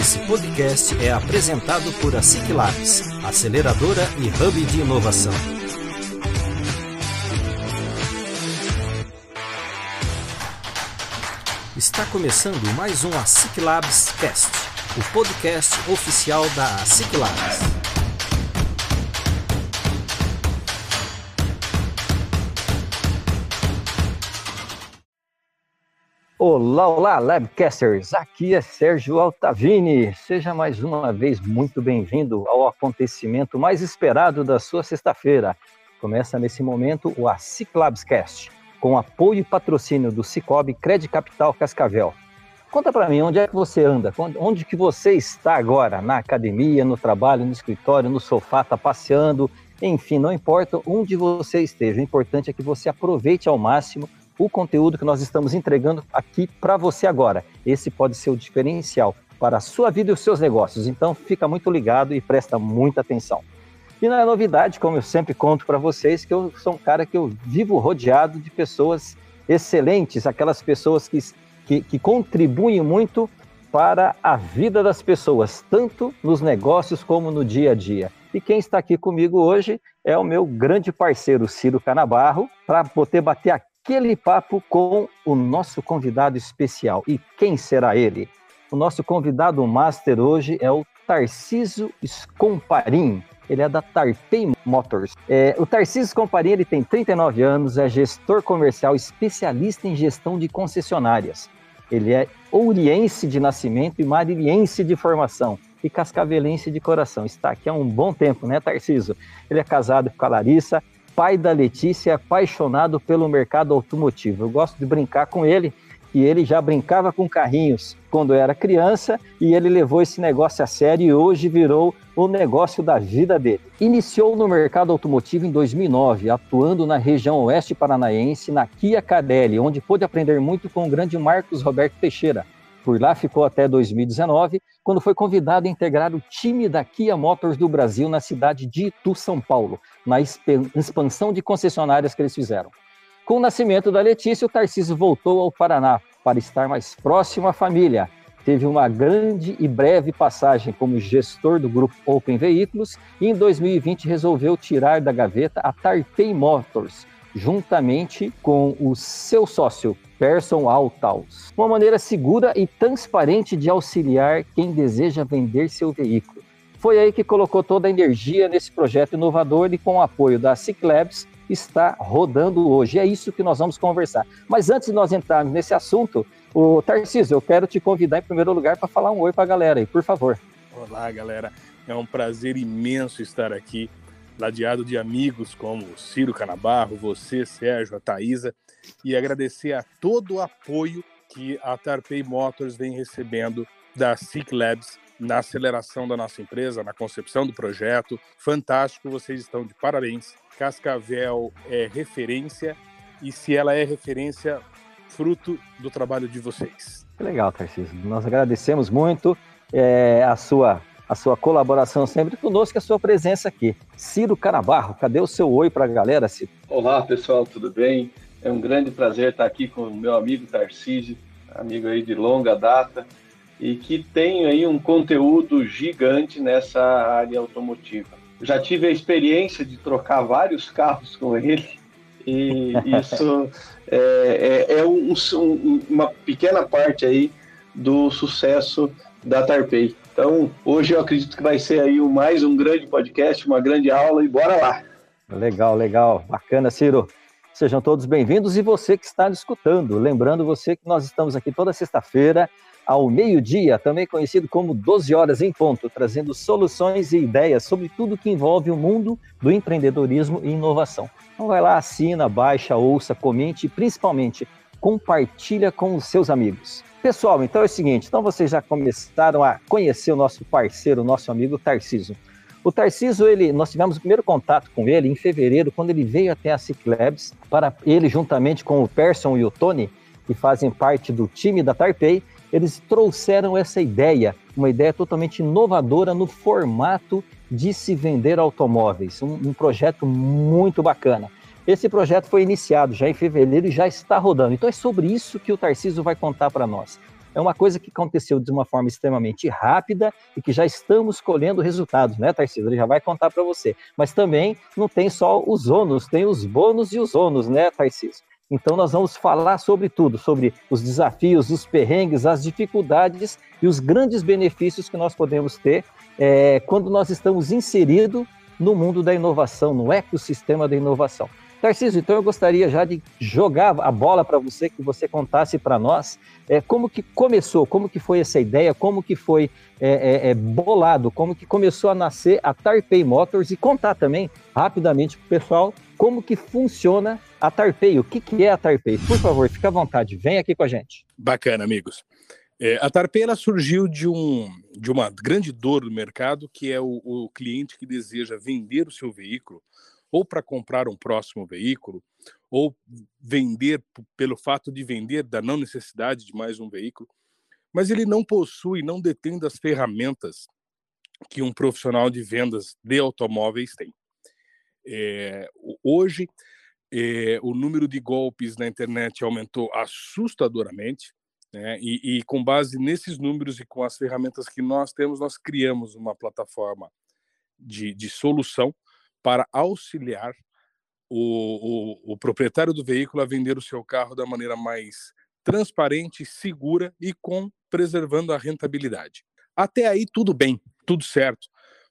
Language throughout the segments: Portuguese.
Esse podcast é apresentado por a Ciclabs, aceleradora e hub de inovação. Está começando mais um ASIC Labs Cast, o podcast oficial da ASIC Labs. Olá, olá, Labcasters! Aqui é Sérgio Altavini. Seja mais uma vez muito bem-vindo ao acontecimento mais esperado da sua sexta-feira. Começa nesse momento o ASIC Labscast, com apoio e patrocínio do Cicobi Credit Capital Cascavel. Conta para mim, onde é que você anda? Onde que você está agora? Na academia, no trabalho, no escritório, no sofá, está passeando? Enfim, não importa onde você esteja, o importante é que você aproveite ao máximo o conteúdo que nós estamos entregando aqui para você agora. Esse pode ser o diferencial para a sua vida e os seus negócios. Então, fica muito ligado e presta muita atenção. E não é novidade, como eu sempre conto para vocês, que eu sou um cara que eu vivo rodeado de pessoas excelentes, aquelas pessoas que, que, que contribuem muito para a vida das pessoas, tanto nos negócios como no dia a dia. E quem está aqui comigo hoje é o meu grande parceiro Ciro Canabarro, para poder bater aquele papo com o nosso convidado especial. E quem será ele? O nosso convidado master hoje é o Tarciso Scomparin. Ele é da Tarpei Motors. É, o Tarcísio Scomparin ele tem 39 anos, é gestor comercial especialista em gestão de concessionárias. Ele é ouriense de nascimento e mariliense de formação e cascavelense de coração. Está aqui há um bom tempo, né, Tarcísio? Ele é casado com a Larissa, pai da Letícia, é apaixonado pelo mercado automotivo. Eu gosto de brincar com ele, que ele já brincava com carrinhos quando era criança e ele levou esse negócio a sério e hoje virou o negócio da vida dele. Iniciou no mercado automotivo em 2009, atuando na região oeste paranaense, na Kia Cadelli, onde pôde aprender muito com o grande Marcos Roberto Teixeira. Por lá ficou até 2019, quando foi convidado a integrar o time da Kia Motors do Brasil na cidade de Itu, São Paulo, na expansão de concessionárias que eles fizeram. Com o nascimento da Letícia, o Tarcísio voltou ao Paraná para estar mais próximo à família. Teve uma grande e breve passagem como gestor do grupo Open Veículos e em 2020 resolveu tirar da gaveta a Tarpei Motors, juntamente com o seu sócio, Person Altaus. Uma maneira segura e transparente de auxiliar quem deseja vender seu veículo. Foi aí que colocou toda a energia nesse projeto inovador e com o apoio da Ciclabs está rodando hoje. É isso que nós vamos conversar. Mas antes de nós entrarmos nesse assunto, o Tarcísio, eu quero te convidar em primeiro lugar para falar um oi para a galera aí, por favor. Olá, galera. É um prazer imenso estar aqui ladeado de amigos como Ciro Canabarro, você, Sérgio, a Thaisa, e agradecer a todo o apoio que a Tarpei Motors vem recebendo da SIC Labs na aceleração da nossa empresa, na concepção do projeto. Fantástico, vocês estão de parabéns. Cascavel é referência e se ela é referência, fruto do trabalho de vocês. Legal, Tarcísio. Nós agradecemos muito é, a sua a sua colaboração sempre conosco, a sua presença aqui. Ciro Canabarro, cadê o seu oi para a galera, Ciro? Olá, pessoal, tudo bem? É um grande prazer estar aqui com o meu amigo Tarcísio, amigo aí de longa data, e que tem aí um conteúdo gigante nessa área automotiva. Já tive a experiência de trocar vários carros com ele, e isso é, é, é um, um, uma pequena parte aí do sucesso da Tarpei. Então, hoje eu acredito que vai ser aí mais um grande podcast, uma grande aula e bora lá. Legal, legal. Bacana, Ciro. Sejam todos bem-vindos e você que está escutando. Lembrando você que nós estamos aqui toda sexta-feira, ao meio-dia, também conhecido como 12 horas em ponto, trazendo soluções e ideias sobre tudo que envolve o mundo do empreendedorismo e inovação. Então vai lá, assina, baixa, ouça, comente e principalmente compartilha com os seus amigos. Pessoal, então é o seguinte, então vocês já começaram a conhecer o nosso parceiro, o nosso amigo Tarciso. O Tarciso, ele, nós tivemos o primeiro contato com ele em fevereiro, quando ele veio até a Ciclabs, para ele, juntamente com o Person e o Tony, que fazem parte do time da Tarpei, eles trouxeram essa ideia, uma ideia totalmente inovadora no formato de se vender automóveis, um, um projeto muito bacana. Esse projeto foi iniciado já em fevereiro e já está rodando. Então é sobre isso que o Tarcísio vai contar para nós. é uma coisa que aconteceu de uma forma extremamente rápida e que já estamos colhendo resultados, né, Tarcísio? Ele já vai contar para você. Mas também não tem só os ônus, tem os bônus e os ônus, né, Tarcísio? Então, nós vamos falar sobre tudo, sobre os desafios, os perrengues, as dificuldades e os grandes benefícios que nós podemos ter é, quando nós estamos inseridos no mundo da inovação, no ecossistema da inovação. Tarcísio, então eu gostaria já de jogar a bola para você, que você contasse para nós é, como que começou, como que foi essa ideia, como que foi é, é, é bolado, como que começou a nascer a Tarpei Motors e contar também rapidamente para o pessoal como que funciona a Tarpei, o que, que é a Tarpei. Por favor, fique à vontade, vem aqui com a gente. Bacana, amigos. É, a Tarpei ela surgiu de, um, de uma grande dor do mercado, que é o, o cliente que deseja vender o seu veículo ou para comprar um próximo veículo, ou vender pelo fato de vender, da não necessidade de mais um veículo, mas ele não possui, não detém das ferramentas que um profissional de vendas de automóveis tem. É, hoje, é, o número de golpes na internet aumentou assustadoramente, né? e, e com base nesses números e com as ferramentas que nós temos, nós criamos uma plataforma de, de solução para auxiliar o, o, o, proprietário do veículo a vender o seu carro da maneira mais transparente, segura e com preservando a rentabilidade. Até aí tudo bem, tudo certo.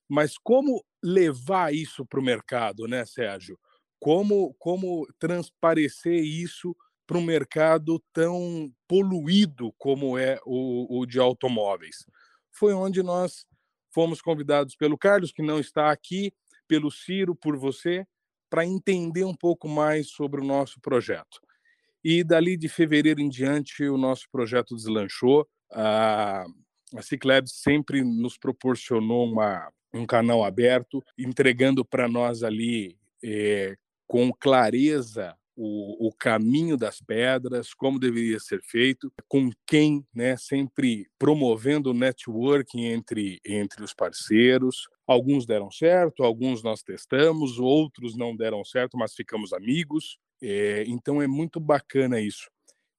Mas como levar isso para o mercado, né, Sérgio? Como, como transparecer isso para um mercado tão poluído como é o, o de automóveis? Foi onde nós fomos convidados pelo Carlos, que não está aqui, pelo Ciro, por você, para entender um pouco mais sobre o nosso projeto. E dali de fevereiro em diante, o nosso projeto deslanchou. A, a Ciclabs sempre nos proporcionou uma, um canal aberto, entregando para nós ali é, com clareza o, o, caminho das pedras, como deveria ser feito, com quem, né, sempre promovendo o networking entre, entre os parceiros. Alguns deram certo, alguns nós testamos, outros não deram certo, mas ficamos amigos. É, então é muito bacana isso.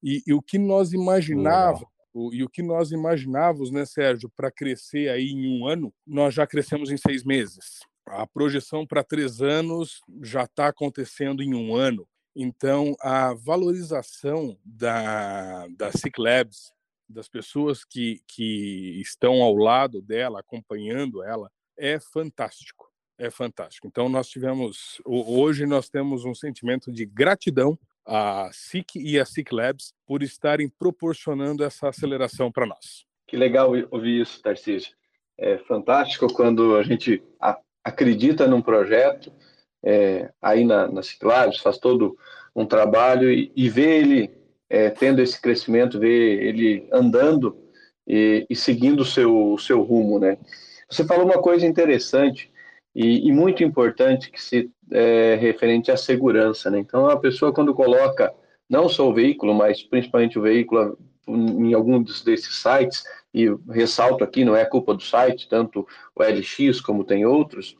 E, e o que nós imaginávamos, e o que nós imaginávamos, né, Sérgio, para crescer aí em um ano, nós já crescemos em seis meses. A projeção para três anos já está acontecendo em um ano. Então, a valorização da, da Ciclabs, das pessoas que, que estão ao lado dela, acompanhando ela, é fantástico. É fantástico. Então, nós tivemos, hoje nós temos um sentimento de gratidão à SIC e à SIC Labs por estarem proporcionando essa aceleração para nós. Que legal ouvir isso, Tarcísio. É fantástico quando a gente acredita num projeto, é, aí na, na Ciclares, faz todo um trabalho e, e ver ele é, tendo esse crescimento, ver ele andando e, e seguindo o seu, seu rumo, né? Você falou uma coisa interessante e, e muito importante que se é referente à segurança, né? Então a pessoa quando coloca não só o veículo, mas principalmente o veículo em algum desses sites e ressalto aqui não é culpa do site, tanto o LX como tem outros,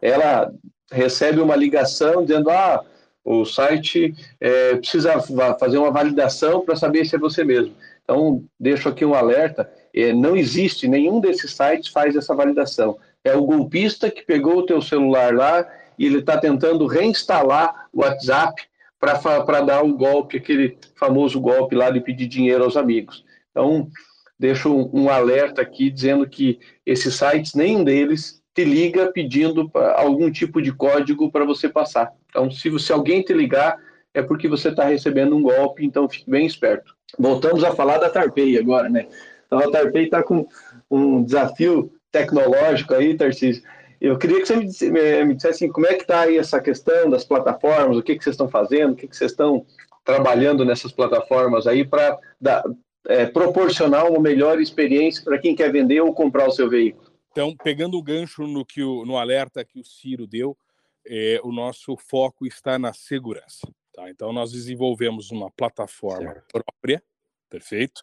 ela recebe uma ligação dizendo: ah, o site é, precisa fazer uma validação para saber se é você mesmo. Então, deixo aqui um alerta: é, não existe nenhum desses sites faz essa validação. É o golpista que pegou o teu celular lá e ele está tentando reinstalar o WhatsApp para dar o um golpe, aquele famoso golpe lá de pedir dinheiro aos amigos. Então, deixo um, um alerta aqui dizendo que esses sites, nenhum deles te liga pedindo algum tipo de código para você passar. Então, se, você, alguém te ligar, é porque você está recebendo um golpe, então fique bem esperto. Voltamos a falar da Tarpei agora, né? Então, a Tarpei está com um desafio tecnológico aí, Tarcísio. Eu queria que você me, dissesse, me dissesse assim, como é que está aí essa questão das plataformas, o que, que vocês estão fazendo, o que, que vocês estão trabalhando nessas plataformas aí para é, proporcionar uma melhor experiência para quem quer vender ou comprar o seu veículo. Então, pegando o gancho no, que o, no alerta que o Ciro deu, é, o nosso foco está na segurança. Tá? Então, nós desenvolvemos uma plataforma certo. própria, perfeito,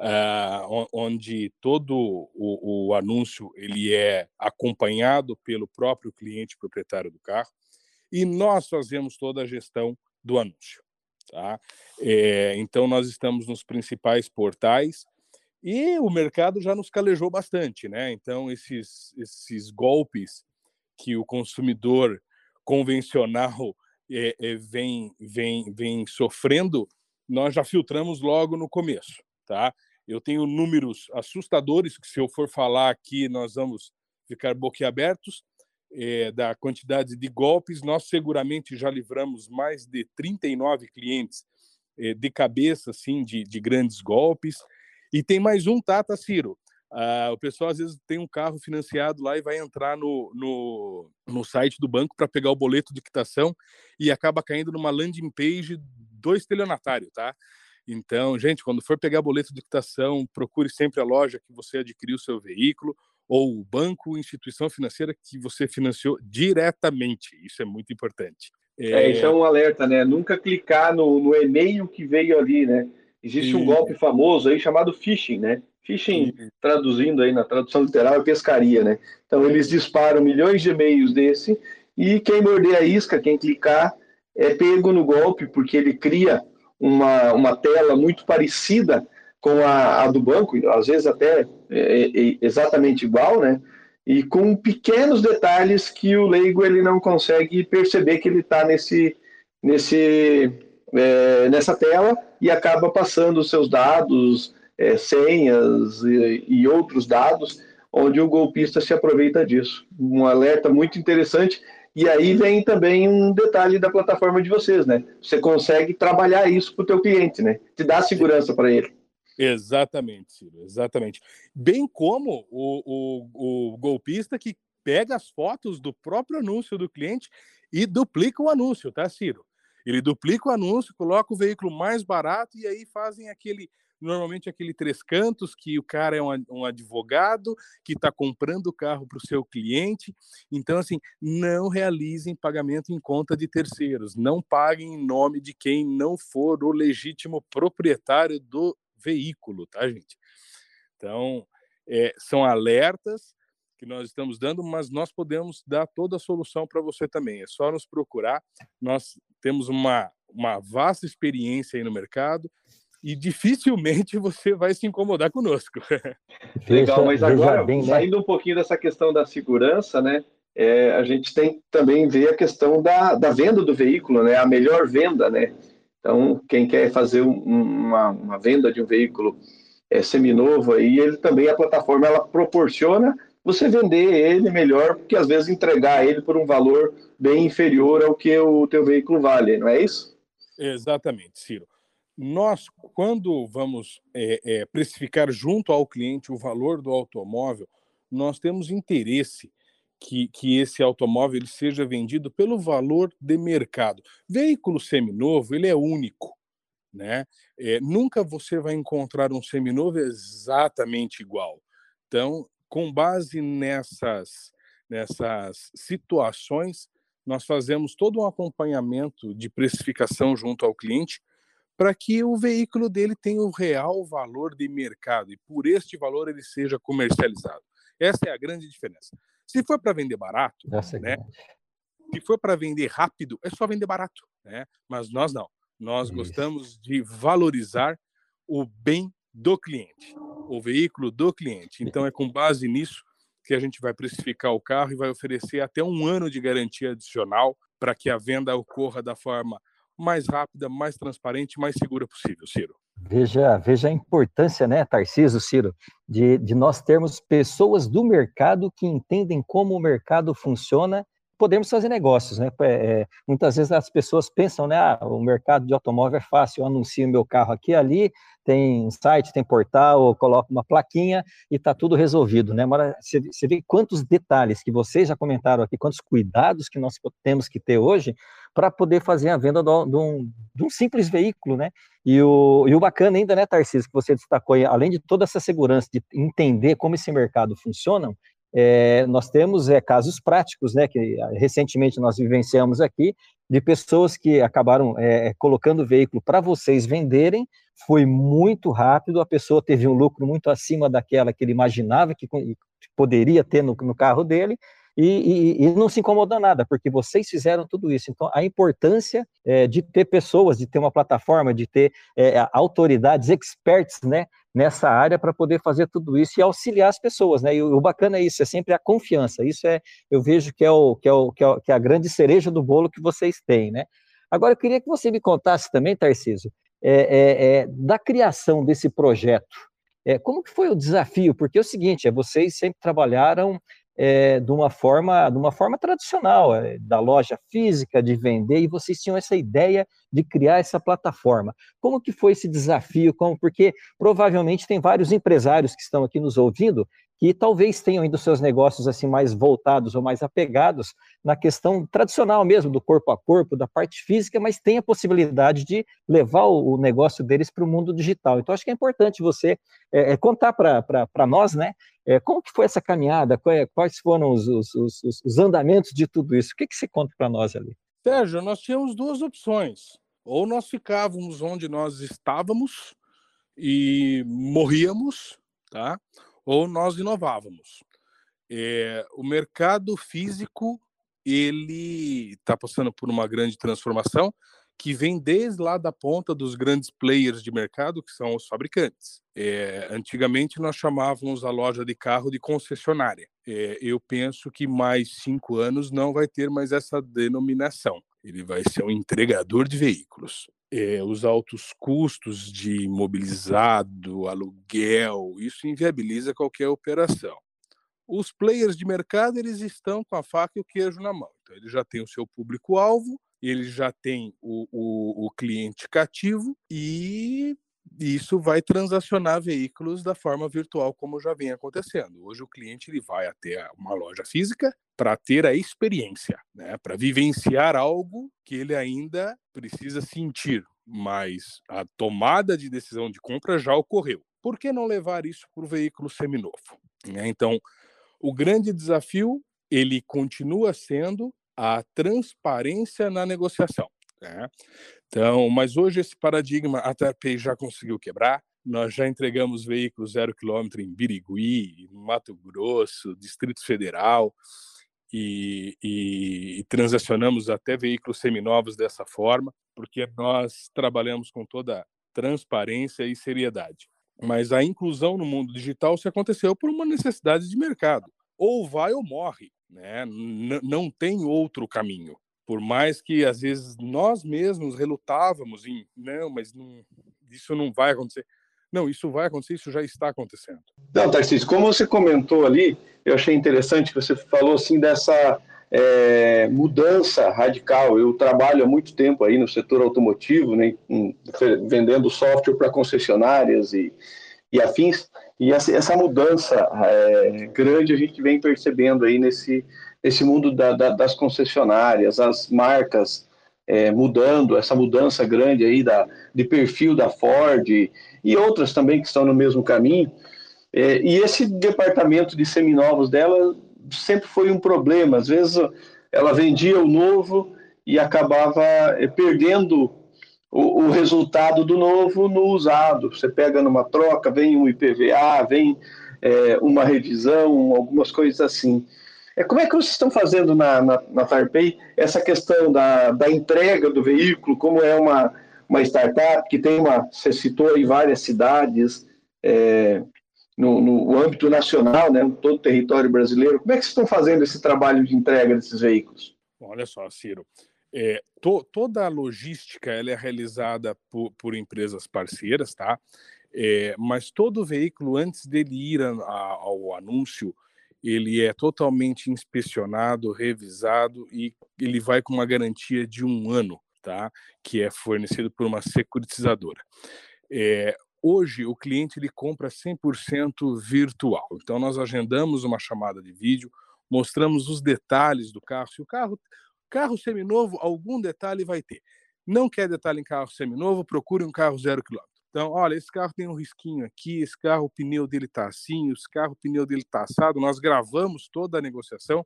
uh, onde todo o, o, anúncio ele é acompanhado pelo próprio cliente proprietário do carro e nós fazemos toda a gestão do anúncio. Tá? É, então, nós estamos nos principais portais E o mercado já nos calejou bastante, né? Então, esses, esses golpes que o consumidor convencional é, é, vem, vem, vem sofrendo, nós já filtramos logo no começo, tá? Eu tenho números assustadores que, se eu for falar aqui, nós vamos ficar boquiabertos é, da quantidade de golpes. Nós seguramente já livramos mais de 39 clientes é, de cabeça, assim, de, de grandes golpes. E tem mais um, Tata Ciro. Ah, o pessoal às vezes tem um carro financiado lá e vai entrar no, no, no site do banco para pegar o boleto de quitação e acaba caindo numa landing page do estelionatário, tá? Então, gente, quando for pegar boleto de quitação, procure sempre a loja que você adquiriu o seu veículo ou o banco, instituição financeira que você financiou diretamente. Isso é muito importante. É, é isso é um alerta, né? Nunca clicar no, no e-mail que veio ali, né? Existe um golpe famoso aí chamado phishing, né? Phishing, traduzindo aí na tradução literal, é pescaria, né? Então eles disparam milhões de e-mails desse e quem morder a isca, quem clicar, é pego no golpe, porque ele cria uma, uma tela muito parecida com a, a do banco, às vezes até é, é, exatamente igual, né? E com pequenos detalhes que o leigo ele não consegue perceber que ele está nesse, nesse é, nessa tela e acaba passando os seus dados, é, senhas e, e, outros dados, onde o golpista se aproveita disso. Um alerta muito interessante. E aí vem também um detalhe da plataforma de vocês, né? Você consegue trabalhar isso para o teu cliente, né? Te dá segurança para ele. Exatamente, Ciro, exatamente. Bem como o, o, o golpista que pega as fotos do próprio anúncio do cliente e duplica o anúncio, tá, Ciro? Ele duplica o anúncio, coloca o veículo mais barato e aí fazem aquele, normalmente aquele três cantos, que o cara é um, advogado que está comprando o carro para o seu cliente. Então, assim, não realizem pagamento em conta de terceiros, não paguem em nome de quem não for o legítimo proprietário do veículo, tá, gente? Então, é, são alertas que nós estamos dando, mas nós podemos dar toda a solução para você também. É só nos procurar. Nós temos uma, uma vasta experiência aí no mercado e dificilmente você vai se incomodar conosco. Legal, mas agora, né? saindo um pouquinho dessa questão da segurança, né? É, a gente tem que também ver a questão da, da venda do veículo, né? A melhor venda, né? Então, quem quer fazer um, uma, uma venda de um veículo é, seminovo aí, ele também, a plataforma, ela proporciona você vender ele melhor, porque às vezes entregar ele por um valor bem inferior ao que o teu veículo vale, não é isso? Exatamente, Ciro. Nós, quando vamos é, é, precificar junto ao cliente o valor do automóvel, nós temos interesse que, que esse automóvel ele seja vendido pelo valor de mercado. Veículo seminovo, ele é único. Né? É, nunca você vai encontrar um seminovo exatamente igual. Então, com base nessas, nessas situações, nós fazemos todo um acompanhamento de precificação junto ao cliente para que o veículo dele tenha o real valor de mercado e por este valor ele seja comercializado. Essa é a grande diferença. Se for para vender barato, é né? Se for para vender rápido, é só vender barato, né? Mas nós não. Nós Isso. gostamos de valorizar o bem do cliente, o veículo do cliente. Então, é com base nisso que a gente vai precificar o carro e vai oferecer até um ano de garantia adicional para que a venda ocorra da forma mais rápida, mais transparente, mais segura possível, Ciro. Veja, veja a importância, né, Tarcísio, Ciro, de, de nós termos pessoas do mercado que entendem como o mercado funciona podemos fazer negócios, né? É, é, muitas vezes as pessoas pensam, né? Ah, o mercado de automóvel é fácil, eu anuncio meu carro aqui ali, tem site, tem portal, coloco uma plaquinha e está tudo resolvido, né? Mas você, vê quantos detalhes que vocês já comentaram aqui, quantos cuidados que nós temos que ter hoje para poder fazer a venda de um, de um, simples veículo, né? E o, e o bacana ainda, né, Tarcísio, que você destacou aí, além de toda essa segurança de entender como esse mercado funciona, é, nós temos é, casos práticos, né, que ah, recentemente nós vivenciamos aqui, de pessoas que acabaram é, colocando o veículo para vocês venderem, foi muito rápido, a pessoa teve um lucro muito acima daquela que ele imaginava que poderia ter no, no carro dele, e, e, e, não se incomodou nada, porque vocês fizeram tudo isso. Então, a importância é, de ter pessoas, de ter uma plataforma, de ter é, autoridades, experts, né, nessa área para poder fazer tudo isso e auxiliar as pessoas, né? E o, bacana é isso, é sempre a confiança. Isso é, eu vejo que é o que é, o, que é, que é a grande cereja do bolo que vocês têm, né? Agora eu queria que você me contasse também, Tarcísio, é, é, é, da criação desse projeto. É, como que foi o desafio? Porque é o seguinte, é, vocês sempre trabalharam é, de uma forma de uma forma tradicional é, da loja física de vender e vocês tinham essa ideia de criar essa plataforma. Como que foi esse desafio? Como porque provavelmente tem vários empresários que estão aqui nos ouvindo que talvez tenham ainda seus negócios assim mais voltados ou mais apegados na questão tradicional mesmo do corpo a corpo, da parte física, mas tem a possibilidade de levar o, negócio deles para o mundo digital. Então acho que é importante você é, é contar para nós, né, é, como que foi essa caminhada, quais foram os, os, os, os andamentos de tudo isso? O que, que você conta para nós ali? Sérgio, nós tínhamos duas opções. Ou nós ficávamos onde nós estávamos e morríamos, tá? Ou nós inovávamos. É, o mercado físico ele está passando por uma grande transformação que vem desde lá da ponta dos grandes players de mercado, que são os fabricantes. É, antigamente nós chamávamos a loja de carro de concessionária. É, eu penso que mais cinco anos não vai ter mais essa denominação. Ele vai ser um entregador de veículos é, os altos custos de mobilizado, aluguel, isso inviabiliza qualquer operação. Os players de mercado eles estão com a faca e o queijo na mão. Então, ele já tem o seu público-alvo, ele já tem o, o, o cliente cativo e isso vai transacionar veículos da forma virtual, como já vem acontecendo. Hoje o cliente ele vai até uma loja física para ter a experiência, né? para vivenciar algo que ele ainda precisa sentir, mas a tomada de decisão de compra já ocorreu. Por que não levar isso para o veículo seminovo? Né? Então, o grande desafio ele continua sendo a transparência na negociação. Né? Então, mas hoje esse paradigma a Tarpei já conseguiu quebrar. Nós já entregamos veículos zero quilômetro em Birigui, Mato Grosso, Distrito Federal, e, e, e transacionamos até veículos seminovos dessa forma, porque nós trabalhamos com toda transparência e seriedade. Mas a inclusão no mundo digital se aconteceu por uma necessidade de mercado. Ou vai ou morre, né? não tem outro caminho por mais que às vezes nós mesmos relutávamos em não, mas não, isso não vai acontecer. Não, isso vai acontecer, isso já está acontecendo. Não, Tarcísio, como você comentou ali, eu achei interessante que você falou assim dessa é, mudança radical. Eu trabalho há muito tempo aí no setor automotivo, né, vendendo software para concessionárias e, e afins, e essa, essa mudança é, grande a gente vem percebendo aí nesse, esse mundo da, da, das concessionárias, as marcas é, mudando, essa mudança grande aí da, de perfil da Ford e outras também que estão no mesmo caminho. É, e esse departamento de seminovos dela sempre foi um problema. Às vezes ela vendia o novo e acabava é, perdendo o, o, resultado do novo no usado. Você pega numa troca, vem um IPVA, vem é, uma revisão, algumas coisas assim. É, como é que vocês estão fazendo na, na, na Tarpei essa questão da, da entrega do veículo, como é uma, uma startup que tem uma, você citou aí várias cidades é, no, no âmbito nacional, né, todo o território brasileiro, como é que vocês estão fazendo esse trabalho de entrega desses veículos? Olha só, Ciro, é, to, toda a logística ela é realizada por, por empresas parceiras, tá? É, mas todo veículo, antes dele ir a, a, ao anúncio, ele é totalmente inspecionado, revisado e ele vai com uma garantia de um ano, tá? Que é fornecido por uma securitizadora. É, hoje o cliente ele compra 100% virtual. Então nós agendamos uma chamada de vídeo, mostramos os detalhes do carro. Se o carro carro seminovo, algum detalhe vai ter. Não quer detalhe em carro seminovo, procure um carro zero quilômetro. Então, olha, esse carro tem um risquinho aqui, esse carro, o pneu dele está assim, esse carro, o pneu dele está assado. Nós gravamos toda a negociação,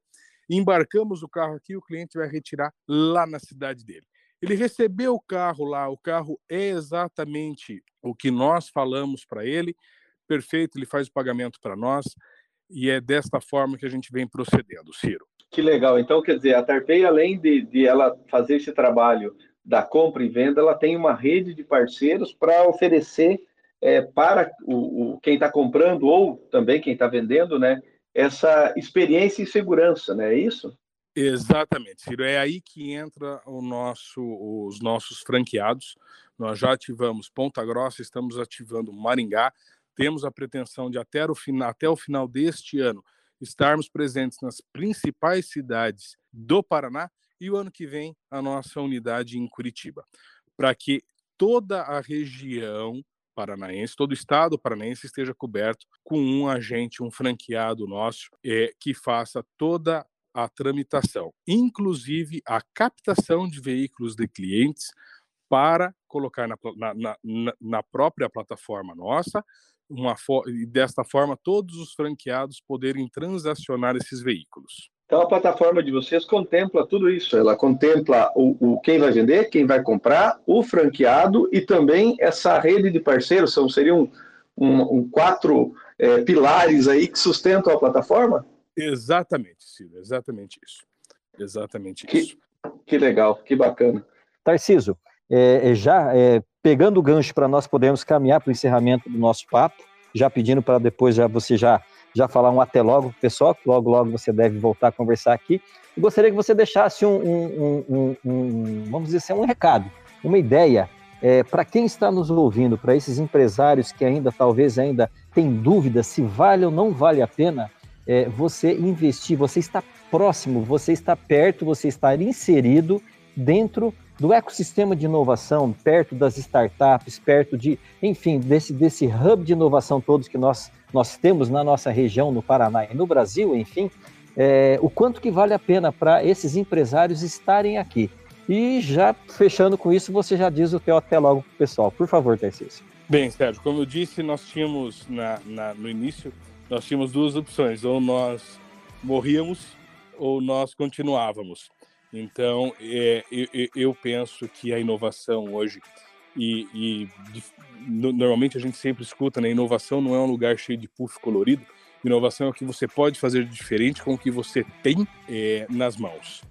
embarcamos o carro aqui, o cliente vai retirar lá na cidade dele. Ele recebeu o carro lá, o carro é exatamente o que nós falamos para ele, perfeito, ele faz o pagamento para nós. e é desta forma que a gente vem procedendo, Ciro. Que legal. Então, quer dizer, a Tarpei, além de, de ela fazer esse trabalho da compra e venda, ela tem uma rede de parceiros para oferecer é, para o, o quem está comprando ou também quem está vendendo, né, essa experiência e segurança, né? É isso? Exatamente, Ciro. É aí que entra nosso, os nossos franqueados. Nós já ativamos Ponta Grossa, estamos ativando Maringá. Temos a pretensão de até o final, até o final deste ano estarmos presentes nas principais cidades do Paraná e o ano que vem a nossa unidade em Curitiba, para que toda a região paranaense, todo o estado paranaense esteja coberto com um agente, um franqueado nosso, é, que faça toda a tramitação, inclusive a captação de veículos de clientes para colocar na, na, na, na própria plataforma nossa, uma desta forma todos os franqueados poderem transacionar esses veículos. Então a plataforma de vocês contempla tudo isso. Ela contempla o, o quem vai vender, quem vai comprar, o franqueado e também essa rede de parceiros. São seriam um, um quatro é, pilares aí que sustentam a plataforma. Exatamente, Ciro. Exatamente isso. Exatamente que, isso. Que legal, que bacana. Tarciso, é, é já é, pegando o gancho para nós podermos caminhar para o encerramento do nosso papo, já pedindo para depois já você já já falar um até logo, pessoal, que logo, logo você deve voltar a conversar aqui. Eu gostaria que você deixasse um, um, um, um vamos dizer assim, um recado, uma ideia é, para quem está nos ouvindo, para esses empresários que ainda, talvez ainda, tem dúvida se vale ou não vale a pena é, você investir, você está próximo, você está perto, você está inserido dentro do ecossistema de inovação, perto das startups, perto de, enfim, desse, desse hub de inovação todos que nós, nós temos na nossa região, no Paraná e no Brasil, enfim, é, o quanto que vale a pena para esses empresários estarem aqui. E já fechando com isso, você já diz o teu até logo para o pessoal. Por favor, Tarcísio. Bem, Sérgio, como eu disse, nós tínhamos na, na, no início, nós tínhamos duas opções, ou nós morríamos ou nós continuávamos. Então, é, eu, eu, penso que a inovação hoje, e, e normalmente a gente sempre escuta, né? Inovação não é um lugar cheio de puff colorido. Inovação é o que você pode fazer diferente com o que você tem é, nas mãos.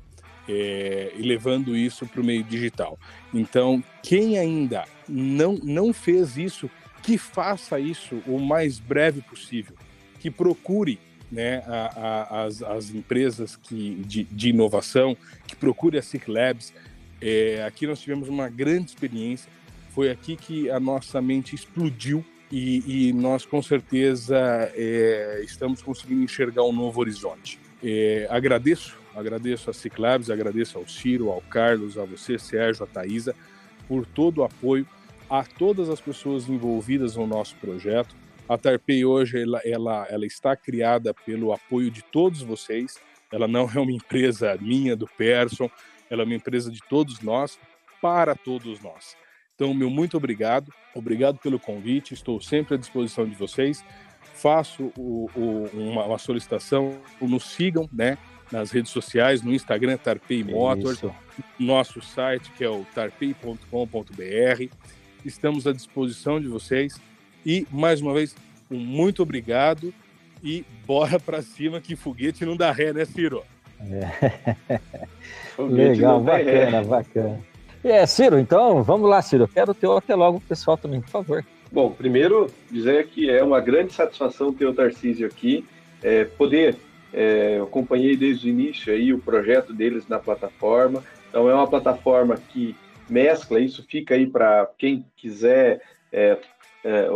É, e levando isso para o meio digital. Então, quem ainda não, não fez isso, que faça isso o mais breve possível, que procure né, a, a, as, as empresas que, de, de inovação, que procure a SIC Labs. É, aqui nós tivemos uma grande experiência, foi aqui que a nossa mente explodiu e, e nós com certeza é, estamos conseguindo enxergar um novo horizonte. É, agradeço, agradeço a SIC Labs, agradeço ao Ciro, ao Carlos, a você, Sérgio, a Thaisa, por todo o apoio, a todas as pessoas envolvidas no nosso projeto, a Tarpei hoje ela, ela, ela está criada pelo apoio de todos vocês. Ela não é uma empresa minha, do Person, ela é uma empresa de todos nós, para todos nós. Então, meu muito obrigado, obrigado pelo convite, estou sempre à disposição de vocês. Faço o, o, uma, uma, solicitação, nos sigam né, nas redes sociais, no Instagram, Tarpei Motors, Isso. nosso site que é o tarpei.com.br. Estamos à disposição de vocês. E, mais uma vez, um muito obrigado e bora para cima que foguete não dá ré, né, Ciro? É. Legal, bacana, bacana. É, Ciro, então vamos lá, Ciro. Eu quero o teu até logo, pessoal, também, por favor. Bom, primeiro dizer que é uma grande satisfação ter o Tarcísio aqui, é, poder, é, eu acompanhei desde o início aí o projeto deles na plataforma, então é uma plataforma que mescla, isso fica aí para quem quiser é, é,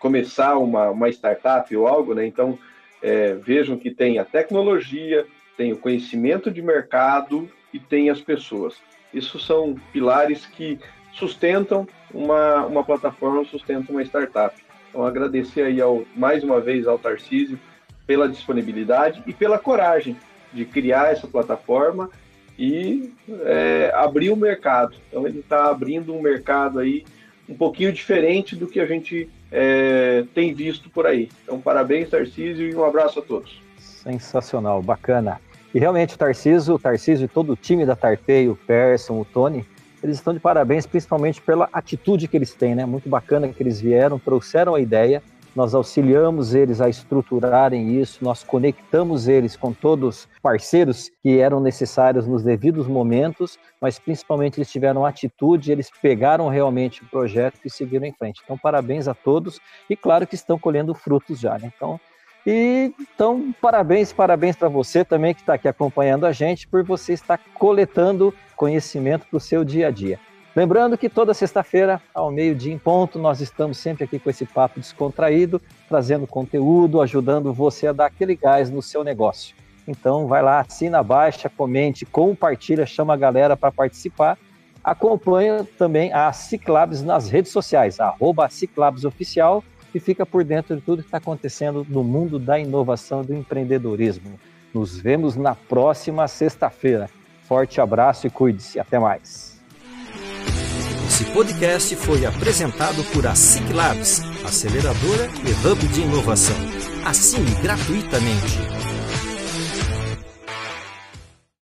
começar uma, uma startup ou algo, né? Então, é, vejam que tem a tecnologia, tem o conhecimento de mercado e tem as pessoas. Isso são pilares que sustentam uma, uma plataforma, sustentam uma startup. Então, agradecer aí ao, mais uma vez ao Tarcísio pela disponibilidade e pela coragem de criar essa plataforma e é, abrir o mercado. Então, ele está abrindo um mercado aí um pouquinho diferente do que a gente é, tem visto por aí. Então, parabéns, Tarcísio, e um abraço a todos. Sensacional, bacana. E realmente o Tarcísio, o Tarcísio e todo o time da Tarpei, o Persson, o Tony, eles estão de parabéns, principalmente pela atitude que eles têm, né? Muito bacana que eles vieram, trouxeram a ideia nós auxiliamos eles a estruturarem isso, nós conectamos eles com todos parceiros que eram necessários nos devidos momentos, mas principalmente eles tiveram atitude, eles pegaram realmente o projeto e seguiram em frente. Então, parabéns a todos e claro que estão colhendo frutos já, né? Então, e então, parabéns, parabéns para você também que está aqui acompanhando a gente, por você estar coletando conhecimento para o seu dia a dia. Lembrando que toda sexta-feira, ao meio-dia em ponto, nós estamos sempre aqui com esse papo descontraído, trazendo conteúdo, ajudando você a dar aquele gás no seu negócio. Então, vai lá, assina, baixa, comente, compartilha, chama a galera para participar. Acompanha também a Ciclabs nas redes sociais, arroba Ciclabs e fica por dentro de tudo que está acontecendo no mundo da inovação e do empreendedorismo. Nos vemos na próxima sexta-feira. Forte abraço e cuide-se. Até mais. Esse podcast foi apresentado por a Ciclabs, aceleradora e hub de inovação. Assine gratuitamente